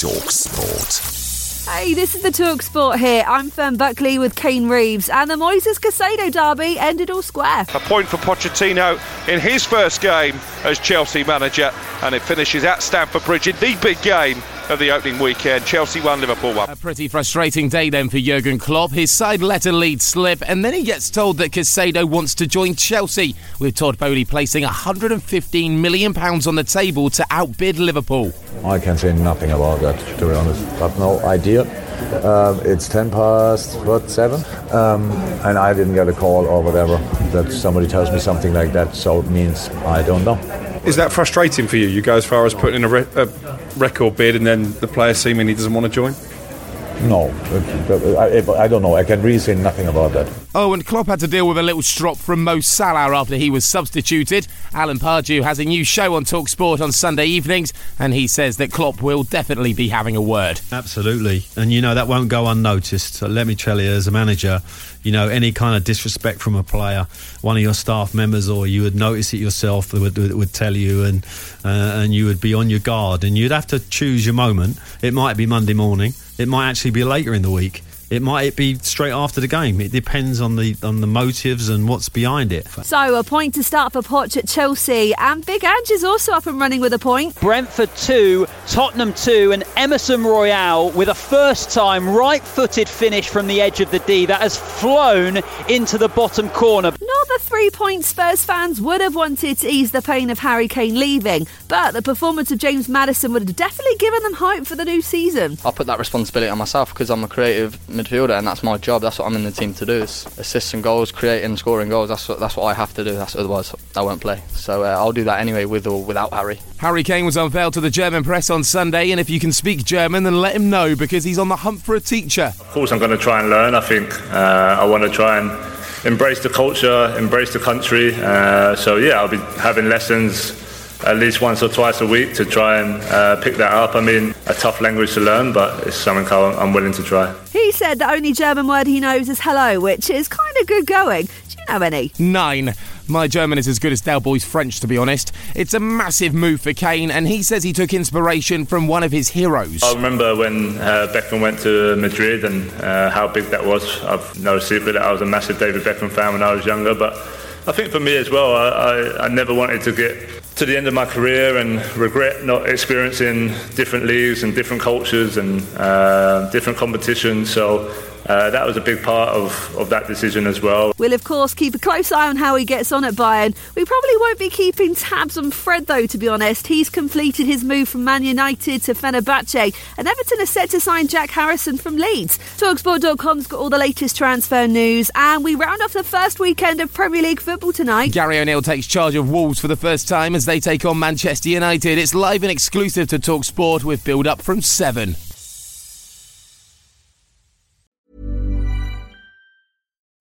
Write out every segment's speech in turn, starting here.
Talk Sport. Hey, this is the Talk Sport here. I'm Fern Buckley with Kane Reeves, and the Moises Caicedo derby ended all square. A point for Pochettino in his first game as Chelsea manager, and it finishes at Stamford Bridge in the big game of the opening weekend. Chelsea won, Liverpool won. A pretty frustrating day then for Jurgen Klopp. His side let a lead slip, and then he gets told that Caicedo wants to join Chelsea, with Todd Boehly placing £115 million on the table to outbid Liverpool. I can say nothing about that, to be honest. I've no idea. Um, it's 10 past, what, 7? Um, and I didn't get a call or whatever that somebody tells me something like that, so it means I don't know. Is that frustrating for you? You go as far as putting in a, re- a record bid and then the player seemingly doesn't want to join? No, I, I don't know. I can really say nothing about that. Oh, and Klopp had to deal with a little strop from Mo Salah after he was substituted. Alan Pardew has a new show on Talksport on Sunday evenings, and he says that Klopp will definitely be having a word. Absolutely, and you know that won't go unnoticed. So let me tell you, as a manager, you know any kind of disrespect from a player, one of your staff members, or you would notice it yourself, would, would, would tell you, and uh, and you would be on your guard, and you'd have to choose your moment. It might be Monday morning. It might actually be later in the week. It might be straight after the game. It depends on the on the motives and what's behind it. So a point to start for Poch at Chelsea, and Big Ange is also up and running with a point. Brentford 2, Tottenham 2, and Emerson Royal with a first time right footed finish from the edge of the D that has flown into the bottom corner. Not the three points Spurs fans would have wanted to ease the pain of Harry Kane leaving, but the performance of James Maddison would have definitely given them hope for the new season. I put that responsibility on myself because I'm a creative midfielder and that's my job. That's what I'm in the team to do: is assists and goals, creating, scoring goals. That's what that's what I have to do. That's otherwise I won't play. So uh, I'll do that anyway, with or without Harry. Harry Kane was unveiled to the German press on Sunday, and if you can speak German, then let him know because he's on the hunt for a teacher. Of course, I'm going to try and learn. I think uh, I want to try and embrace the culture, embrace the country. Uh, so yeah, I'll be having lessons at least once or twice a week to try and uh, pick that up. I mean, a tough language to learn, but it's something I'm willing to try. He said the only German word he knows is hello, which is kind of good going. Do you know any? Nine. My German is as good as Del Boy's French, to be honest. It's a massive move for Kane, and he says he took inspiration from one of his heroes. I remember when uh, Beckham went to Madrid and uh, how big that was. I've no secret that I was a massive David Beckham fan when I was younger, but I think for me as well, I, I, I never wanted to get to the end of my career and regret not experiencing different leagues and different cultures and uh, different competitions. So uh, that was a big part of, of that decision as well. We'll, of course, keep a close eye on how he gets on at Bayern. We probably won't be keeping tabs on Fred, though, to be honest. He's completed his move from Man United to Fenerbahce, and Everton are set to sign Jack Harrison from Leeds. Talksport.com's got all the latest transfer news, and we round off the first weekend of Premier League football tonight. Gary O'Neill takes charge of Wolves for the first time as they take on Manchester United. It's live and exclusive to Talksport with build up from 7.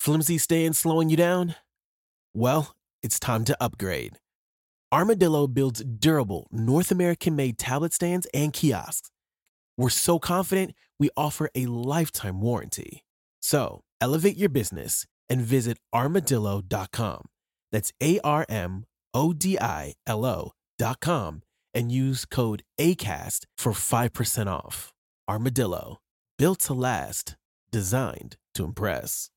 Flimsy staying slowing you down? Well, it's time to upgrade. Armodilo builds durable, North American made tablet stands and kiosks. We're so confident we offer a lifetime warranty. So elevate your business and visit armodilo.com. That's A R M O D I L O.com and use code ACAST for 5% off. Armodilo, built to last, designed to impress.